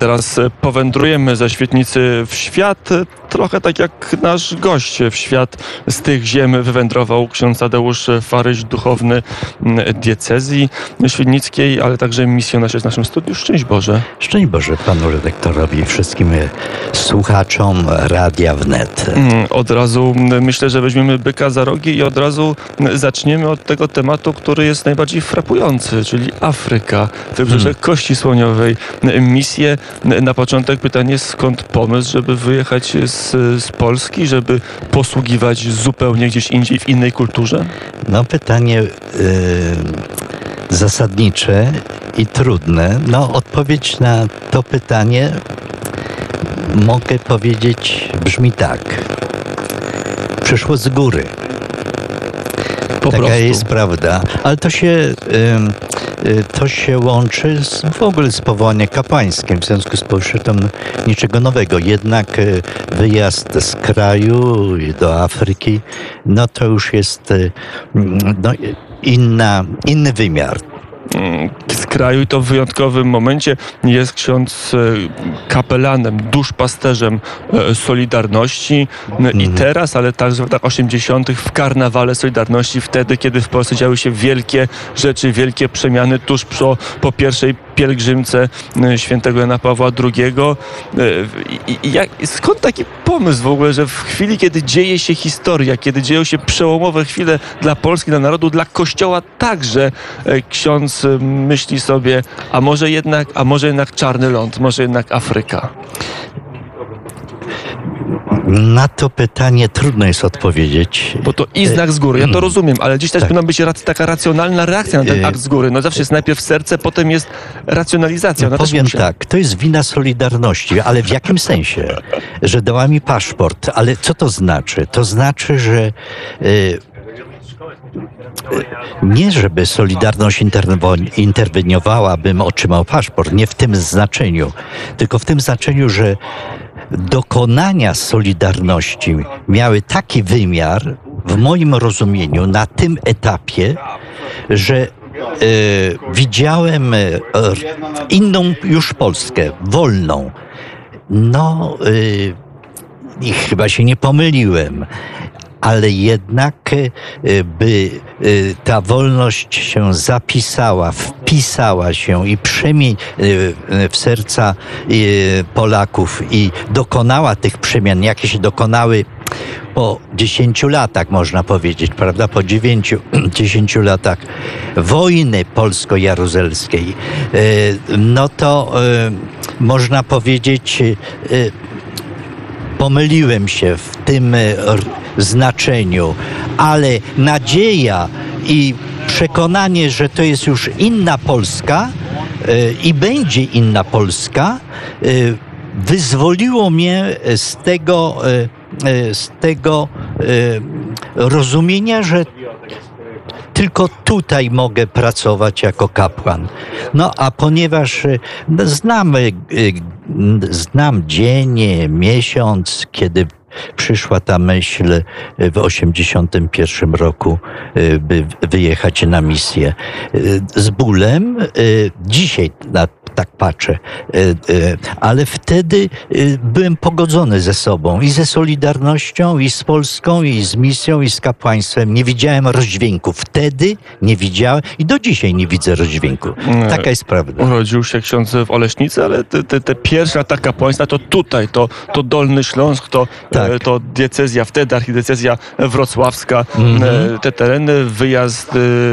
Teraz e, powędrujemy ze świetnicy w świat, e, trochę tak jak nasz gość w świat z tych ziem wywędrował ksiądz Tadeusz Faryś, duchowny diecezji świdnickiej, ale także misjonarz w naszym studiu. Szczęść Boże. Szczęść Boże panu redaktorowi i wszystkim słuchaczom Radia Wnet. Od razu myślę, że weźmiemy byka za rogi i od razu zaczniemy od tego tematu, który jest najbardziej frapujący, czyli Afryka, wybrzeże hmm. Kości Słoniowej, misje na początek pytanie, skąd pomysł, żeby wyjechać z, z Polski, żeby posługiwać zupełnie gdzieś indziej, w innej kulturze? No pytanie yy, zasadnicze i trudne. No odpowiedź na to pytanie mogę powiedzieć brzmi tak. Przyszło z góry. Po Taka prostu. jest prawda. Ale to się, y, to się łączy z, w ogóle z powołaniem kapłańskim. W związku z powyższym niczego nowego. Jednak y, wyjazd z kraju do Afryki, no to już jest y, no, inna, inny wymiar z kraju i to w wyjątkowym momencie jest ksiądz e, kapelanem, duszpasterzem e, Solidarności i mhm. teraz, ale także w latach 80. w karnawale Solidarności, wtedy, kiedy w Polsce działy się wielkie rzeczy, wielkie przemiany tuż po, po pierwszej pielgrzymce e, świętego Jana Pawła II. I, jak, skąd taki pomysł w ogóle, że w chwili, kiedy dzieje się historia, kiedy dzieją się przełomowe chwile dla Polski, dla narodu, dla Kościoła także ksiądz myśli sobie, a może jednak, a może jednak czarny ląd, może jednak Afryka? Na to pytanie trudno jest odpowiedzieć. Bo to i znak z góry, ja to mm. rozumiem, ale dziś też tak. powinna być taka racjonalna reakcja na ten y- akt z góry. No zawsze jest najpierw serce, potem jest racjonalizacja. No, powiem tak, to jest wina Solidarności, ale w jakim sensie? Że dała mi paszport, ale co to znaczy? To znaczy, że y, nie, żeby Solidarność interweniowała, bym otrzymał paszport, nie w tym znaczeniu, tylko w tym znaczeniu, że dokonania Solidarności miały taki wymiar, w moim rozumieniu, na tym etapie, że e, widziałem e, inną już Polskę, wolną. No, e, i chyba się nie pomyliłem ale jednak e, by e, ta wolność się zapisała, wpisała się i przemień e, w serca Polaków i dokonała tych przemian, jakie się dokonały po dziesięciu latach, można powiedzieć, prawda, po dziewięciu, dziesięciu latach wojny polsko-jaruzelskiej, no to można powiedzieć, pomyliłem się w tym znaczeniu, ale nadzieja i przekonanie, że to jest już inna Polska e, i będzie inna Polska, e, wyzwoliło mnie z tego, z tego rozumienia, że tylko tutaj mogę pracować jako kapłan. No a ponieważ no, znamy, znam dzień, miesiąc, kiedy przyszła ta myśl w 81 roku, by wyjechać na misję. Z bólem dzisiaj na tak patrzę. E, e, ale wtedy e, byłem pogodzony ze sobą i ze Solidarnością, i z Polską, i z misją, i z kapłaństwem. Nie widziałem rozdźwięku. Wtedy nie widziałem i do dzisiaj nie widzę rozdźwięku. Taka jest prawda. Urodził się ksiądz w Oleśnicy, ale te, te, te pierwsza taka kapłaństwa to tutaj, to, to Dolny Śląsk, to, tak. to diecezja, wtedy archidiecezja wrocławska, mm -hmm. te tereny, wyjazd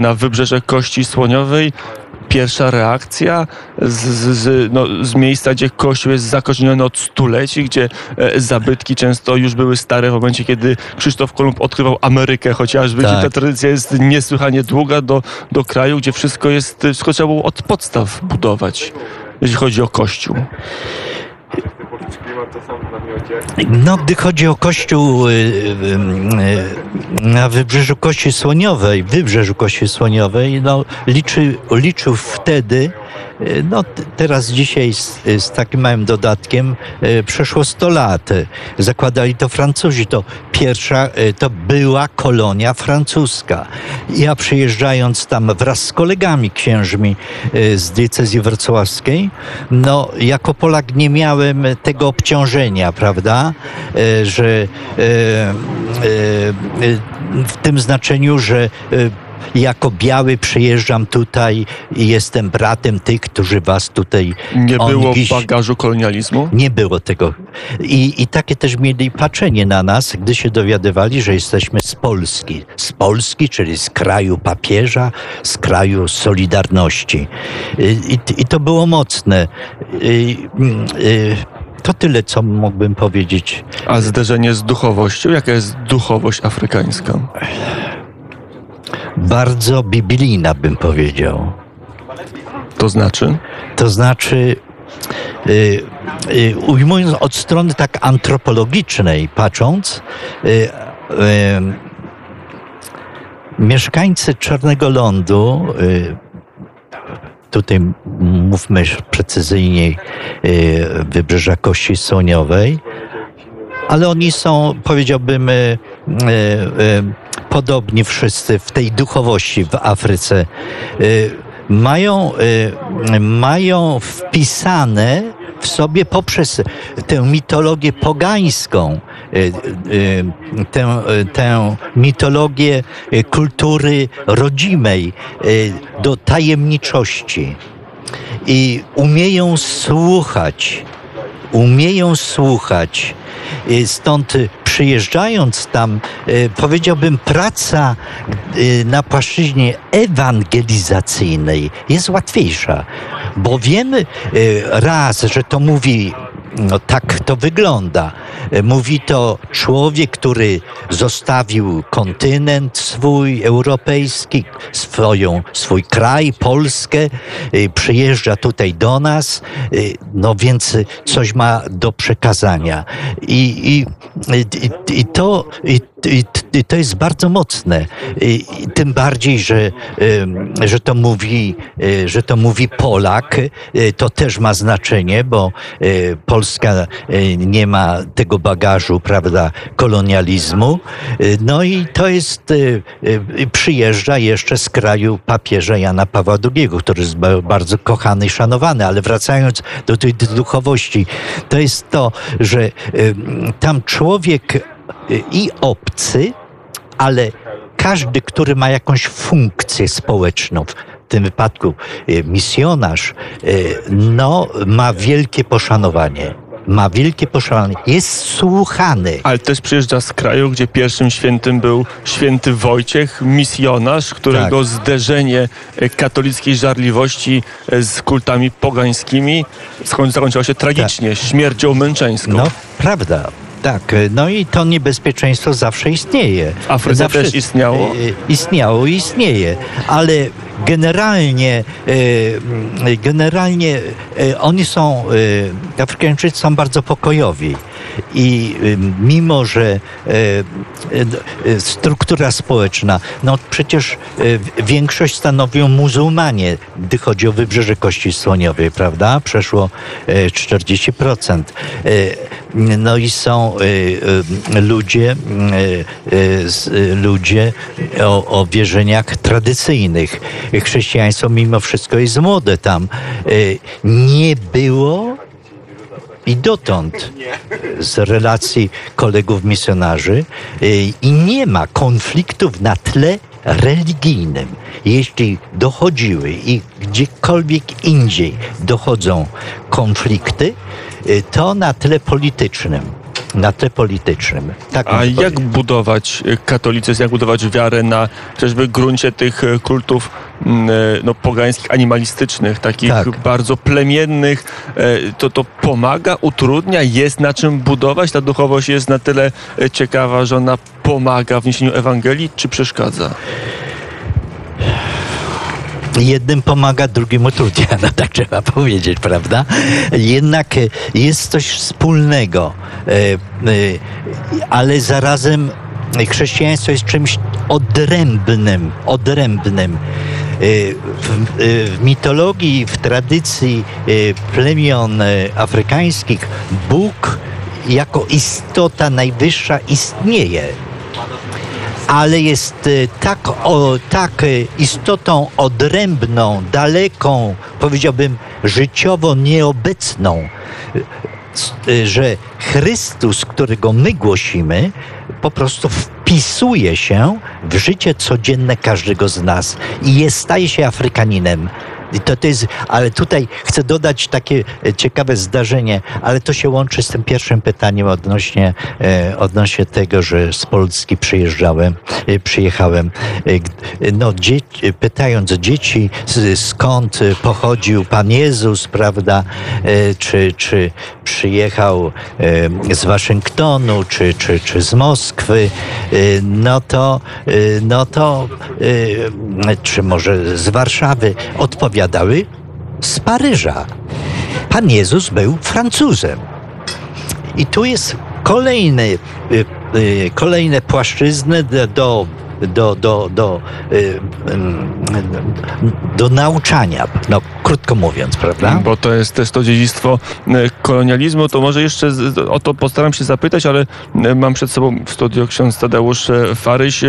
na wybrzeże Kości Słoniowej, pierwsza reakcja z, z, no, z miejsca, gdzie Kościół jest zakorzeniony od stuleci, gdzie e, zabytki często już były stare w momencie, kiedy Krzysztof Kolumb odkrywał Amerykę chociażby, tak. gdzie ta tradycja jest niesłychanie długa do, do kraju, gdzie wszystko jest, wszystko trzeba było od podstaw budować, jeśli chodzi o Kościół. No, gdy chodzi o kościół y, y, y, na wybrzeżu Kości Słoniowej, wybrzeżu Kości Słoniowej, no, liczy, liczył wtedy no teraz dzisiaj z, z, takim małym dodatkiem przeszło 100 lat. Zakładali to Francuzi. To pierwsza, to była kolonia francuska. Ja przyjeżdżając tam wraz z kolegami księżmi z diecezji wrocławskiej, no jako Polak nie miałem tego obciążenia, prawda, że w tym znaczeniu, że jako biały przyjeżdżam tutaj i jestem bratem tych, którzy was tutaj... Nie było w bagażu kolonializmu? Nie było tego. I, I takie też mieli patrzenie na nas, gdy się dowiadywali, że jesteśmy z Polski. Z Polski, czyli z kraju papieża, z kraju Solidarności. I, i to było mocne. I, to tyle, co mógłbym powiedzieć. A zderzenie z duchowością? Jaka jest duchowość afrykańska? Bardzo biblijna, bym powiedział. To znaczy? To znaczy, y, y, ujmując od strony tak antropologicznej, patrząc, y, y, mieszkańcy Czarnego Lądu, y, tutaj mówmy precyzyjniej, y, wybrzeża Kości Słoniowej, ale oni są, powiedziałbym, podobni wszyscy w tej duchowości w Afryce. Y, mają, y, mają wpisane w sobie poprzez tę mitologię pogańską, y, tę, tę mitologię kultury rodzimej do tajemniczości. I umieją słuchać, umieją słuchać. Stąd przyjeżdżając tam, e, powiedziałbym, praca e, na płaszczyźnie ewangelizacyjnej jest łatwiejsza, bo wiemy e, raz, że to mówi no tak to wygląda. Mówi to człowiek, który zostawił kontynent swój europejski, swoją, swój kraj, Polskę, przyjeżdża tutaj do nas, no więc coś ma do przekazania. I, i, i, i to, i, i to jest bardzo mocne. Tym bardziej, że, że, to mówi, że to mówi Polak, to też ma znaczenie, bo Polska nie ma tego bagażu, prawda, kolonializmu. No i to jest, przyjeżdża jeszcze z kraju papieża Jana Pawła II, który jest bardzo kochany i szanowany, ale wracając do tej duchowości, to jest to, że tam człowiek i obcy, ale każdy, który ma jakąś funkcję społeczną, w tym wypadku misjonarz, no, ma wielkie poszanowanie ma wielkie poszanowanie, jest słuchany. Ale też przyjeżdża z kraju, gdzie pierwszym świętym był święty Wojciech, misjonarz, którego tak. zderzenie e, katolickiej żarliwości z kultami pogańskimi zakończyło się tragicznie, tak. śmiercią męczeńską. No, prawda. Tak, no i to niebezpieczeństwo zawsze istnieje. W Afryce zawsze też istniało? E, istniało i istnieje, ale generalnie, e, generalnie e, oni są, Afrykańczycy są bardzo pokojowi i mimo, że struktura społeczna, no przecież większość stanowią muzułmanie, gdy chodzi o wybrzeże Kości Słoniowej, prawda? Przeszło 40%. No i są ludzie, ludzie o, o wierzeniach tradycyjnych. Chrześcijaństwo mimo wszystko jest młode tam. Nie było i dotąd z relacji kolegów misjonarzy i nie ma konfliktów na tle religijnym. Jeśli dochodziły i gdziekolwiek indziej dochodzą konflikty, Y, to na tle politycznym. Na tle politycznym. Tak A jak budować katolicyzm, jak budować wiarę na chociażby gruncie tych y, kultów mm, no, pogańskich, animalistycznych, takich tak. bardzo plemiennych? To to pomaga, utrudnia, jest na czym budować? Ta duchowość jest na tyle ciekawa, że ona pomaga w niesieniu Ewangelii, czy przeszkadza? Jednym pomaga, drugiemu trudnia, no tak trzeba powiedzieć, prawda? Jednak e, jest coś wspólnego, e, e, ale zarazem chrześcijaństwo jest czymś odrębnym, odrębnym. w, w mitologii, w tradycji plemion afrykańskich Bóg jako istota najwyższa istnieje ale jest tak, o, tak istotą odrębną, daleką, powiedziałbym życiowo nieobecną, że Chrystus, którego my głosimy, po prostu wpisuje się w życie codzienne każdego z nas i jest, staje się Afrykaninem. I to, to jest, ale tutaj chcę dodać takie e, ciekawe zdarzenie, ale to się łączy z tym pierwszym pytaniem odnośnie, e, odnośnie tego, że z Polski przyjeżdżałem, e, przyjechałem. No, dzieci, pytając dzieci, skąd pochodził Pan Jezus, prawda, czy, czy przyjechał z Waszyngtonu, czy, czy, czy z Moskwy, no to, no to, czy może z Warszawy, odpowiedział opowiadały z Paryża. Pan Jezus był Francuzem. I tu jest kolejne, y, y, kolejne płaszczyzny do do, do, do, do nauczania, no, krótko mówiąc, prawda? Bo to jest też to dziedzictwo y, kolonializmu, to może jeszcze o to postaram się zapytać, ale y, mam przed sobą w studio ksiądz Tadeusz Faryś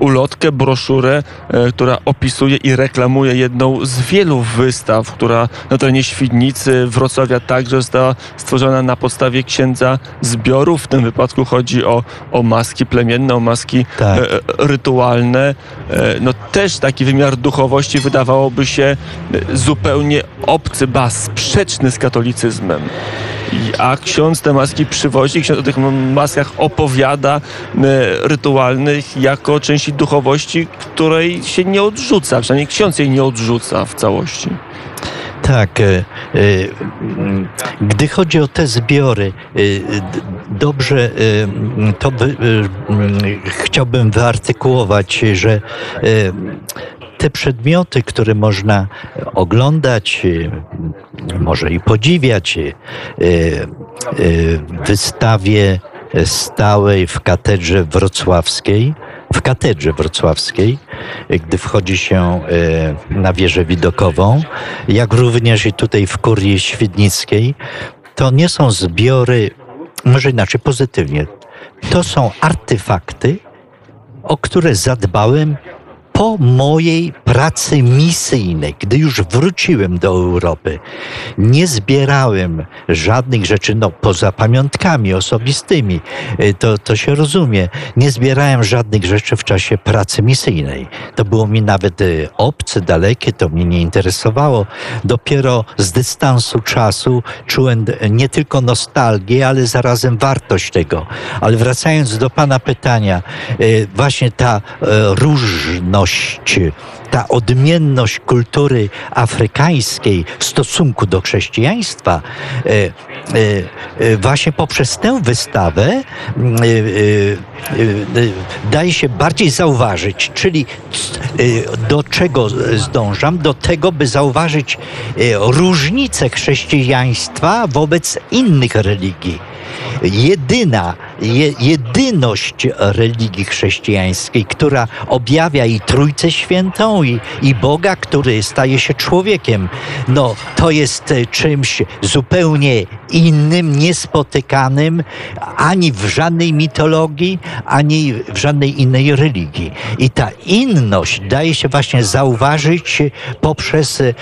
ulotkę, broszurę, która opisuje i reklamuje jedną z wielu wystaw, która na terenie Świdnicy, Wrocławia także została stworzona na podstawie księdza zbiorów. W tym wypadku chodzi o, o maski plemienne, o maski tak rytualne, e, no też taki wymiar duchowości wydawałoby się e, zupełnie obcy, ba, sprzeczny z katolicyzmem. A ksiądz te maski przywozi, ksiądz o tych maskach opowiada e, rytualnych jako części duchowości, której się nie odrzuca, przynajmniej ksiądz jej nie odrzuca w całości. Tak. Gdy chodzi o te zbiory, dobrze to by, chciałbym wyartykułować, że te przedmioty, które można oglądać, może i podziwiać w wystawie stałej w katedrze wrocławskiej, w katedrze wrocławskiej, gdy wchodzi się na wieżę widokową, jak również i tutaj w kurii świdnickiej, to nie są zbiory może inaczej, pozytywnie. To są artefakty, o które zadbałem po mojej pracy misyjnej, gdy już wróciłem do Europy, nie zbierałem żadnych rzeczy, no poza pamiątkami osobistymi, y, to, to się rozumie, nie zbierałem żadnych rzeczy w czasie pracy misyjnej. To było mi nawet y, obce, dalekie, to mnie nie interesowało. Dopiero z dystansu czasu czułem nie tylko nostalgię, ale zarazem wartość tego. Ale wracając do Pana pytania, y, właśnie ta różność, ta odmienność kultury afrykańskiej w stosunku do chrześcijaństwa, e, e, e, właśnie poprzez tę wystawę daje się bardziej zauważyć, czyli do czego zdążam? Do tego, by zauważyć różnicę chrześcijaństwa wobec innych religii jedyna, je, jedyność religii chrześcijańskiej, która objawia i Trójcę Świętą, i, i Boga, który staje się człowiekiem. No, to jest czymś zupełnie innym, niespotykanym ani w żadnej mitologii, ani w żadnej innej religii. I ta inność daje się właśnie zauważyć poprzez, e,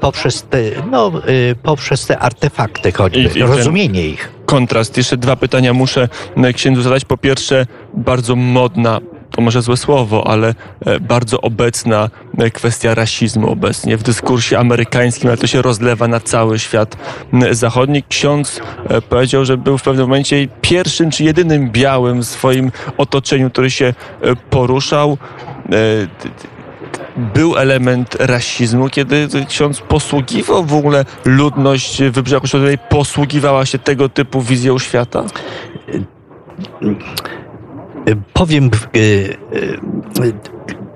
poprzez, te, no, e, poprzez te artefakty, choćby, I, i rozumienie ich kontrast. Jeszcze dwa pytania muszę e, księdzu zadać. Po pierwsze, bardzo modna to może złe słowo, ale e, bardzo obecna e, kwestia rasizmu obecnie w dyskursie amerykańskim, ale to się rozlewa na cały świat zachodni. Ksiądz powiedział, że był w pewnym momencie pierwszym czy jedynym białym w swoim otoczeniu, który się poruszał był element rasizmu, kiedy ksiądz posługiwał w ogóle ludność Wybrzeża Kościołowego, posługiwała się tego typu wizją świata? Powiem e, e,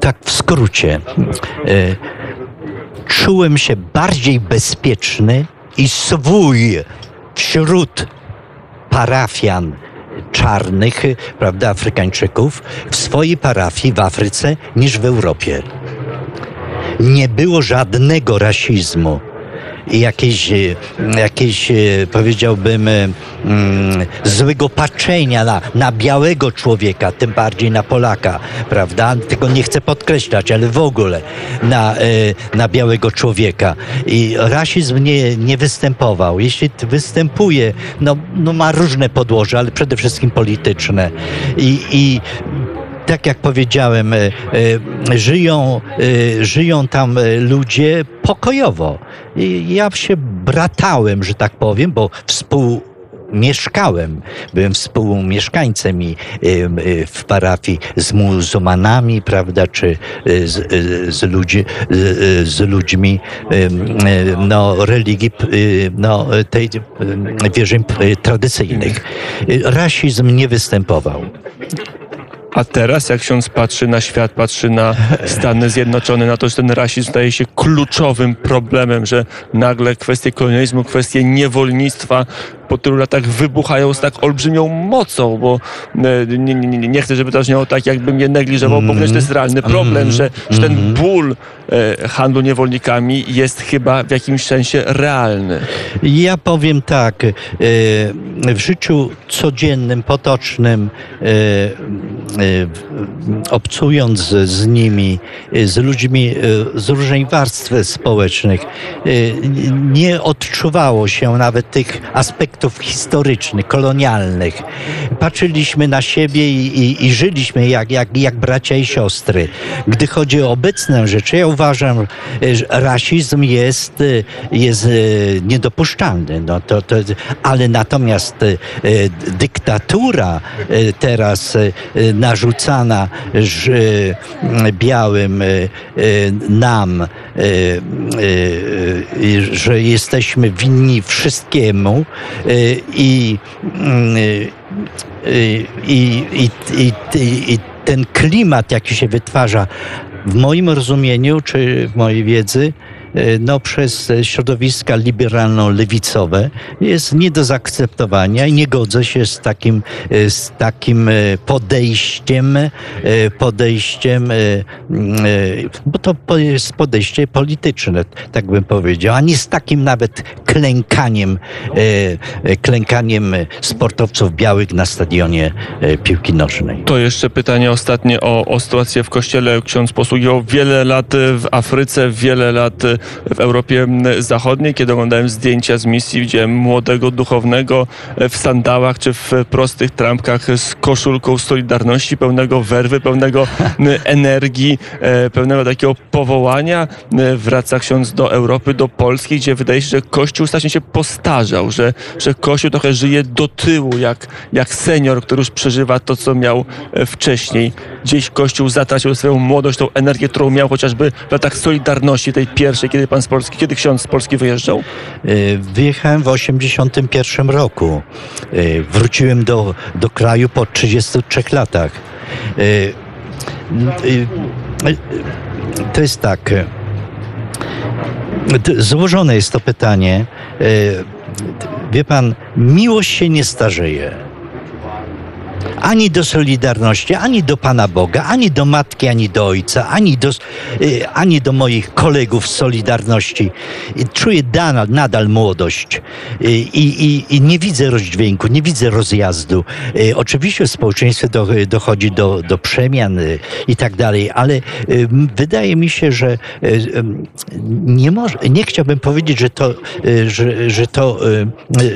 tak w skrócie. E, czułem się bardziej bezpieczny i swój wśród parafian czarnych, prawda, Afrykańczyków w swojej parafii w Afryce niż w Europie. Nie było żadnego rasizmu i jakieś, e, e, powiedziałbym, e, mm, złego patrzenia na, na białego człowieka, tym bardziej na Polaka, prawda? Tego nie chcę podkreślać, ale w ogóle na, na białego człowieka. I rasizm nie, nie występował. Jeśli występuje, no, no ma różne podłoże, ale przede wszystkim polityczne. I, i tak jak powiedziałem, żyją, żyją tam ludzie pokojowo. Ja się bratałem, że tak powiem, bo współ mieszkałem, byłem współmieszkańcem i w parafii z muzułmanami, prawda, czy z, z, ludzi, z ludźmi no, religii, no, tej wierzeń tradycyjnych. Rasizm nie występował. A teraz, jak ksiądz patrzy na świat, patrzy na Stany Zjednoczone, na to, że ten rasizm staje się kluczowym problemem, że nagle kwestie kolonializmu, kwestie niewolnictwa po tylu latach wybuchają z tak olbrzymią mocą, bo e, nie, nie, nie chcę, żeby to brzmiało tak, jakbym je negliżował, mm. bo to jest realny problem, mm. że, że ten mhm. ból e, handlu niewolnikami jest chyba w jakimś sensie realny. Ja powiem tak, e, w życiu codziennym, potocznym, obcując z nimi, z ludźmi z różnej warstwy społecznych, nie odczuwało się nawet tych aspektów, historycznych, kolonialnych. Patrzyliśmy na siebie i, i, i żyliśmy jak, jak, jak bracia i siostry. Gdy chodzi o obecne rzeczy, ja uważam, że rasizm jest, jest e, niedopuszczalny. No to, to, ale natomiast e, dyktatura e, teraz narzucana białym nam, że jesteśmy winni wszystkiemu, i, i, i, i, ten klimat, jaki się wytwarza w moim rozumieniu, czy w mojej wiedzy, no, przez środowiska liberalno-lewicowe jest nie do zaakceptowania i nie godzę się z takim, e, z takim e, podejściem, podejściem, bo to jest podejście polityczne, tak bym powiedział, a nie z takim nawet klękaniem, klękaniem sportowców białych na stadionie piłki nożnej. To jeszcze pytanie ostatnie o, o sytuację w kościele. Ksiądz posługiwał wiele lat w Afryce, wiele lat w Europie Zachodniej. Kiedy oglądałem zdjęcia z misji, widziałem młodego duchownego w sandałach czy w prostych trampkach z koszulką Solidarności, pełnego werwy, pełnego energii, e, pełnego takiego powołania. E, wraca ksiądz do Europy, do Polski, gdzie wydaje się, że Kościół strasznie się postarzał, że, że Kościół trochę żyje do tyłu, jak, jak senior, który już przeżywa to, co miał e, wcześniej. Gdzieś Kościół zatracił swoją młodość, tą energię, którą miał chociażby w latach Solidarności, tej pierwszej, kiedy pan z Polski, kiedy ksiądz z Polski wyjeżdżał? E, wyjechałem w 81 roku. E, wróciłem do, do kraju po 33 latach. E, to jest tak. Złożone jest to pytanie. Wie pan, miłość się nie starzeje ani do Solidarności, ani do Pana Boga, ani do Matki, ani do Ojca, ani do, y, ani do moich kolegów z Solidarności. Czuję nadal, nadal młodość y, i, i, i nie widzę rozdźwięku, nie widzę rozjazdu. Y, oczywiście w społeczeństwie do, dochodzi do, do przemian i tak dalej, ale wydaje mi się, że nie, może, nie chciałbym powiedzieć, że to, że, że to,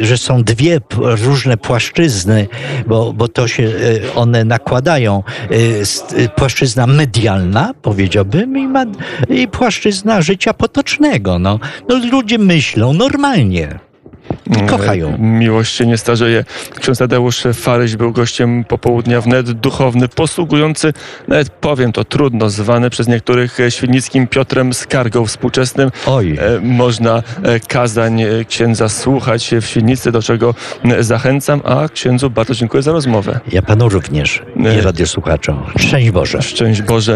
że są dwie różne płaszczyzny, bo, bo to się one nakładają. E, e, płaszczyzna medialna, powiedziałbym, i, ma, i płaszczyzna życia potocznego. No. no ludzie myślą normalnie. Mm, kochają. Miłość się nie starzeje. Ksiądz Tadeusz Faryś był gościem popołudnia wnet, duchowny, posługujący, nawet powiem to trudno, zwany przez niektórych świdnickim Piotrem Skargą współczesnym. Oj. Można kazań księdza słuchać w Świdnicy, do czego zachęcam, a księdzu bardzo dziękuję za rozmowę. Ja panu również i radiosłuchaczom. Szczęść Boże. Szczęść Boże.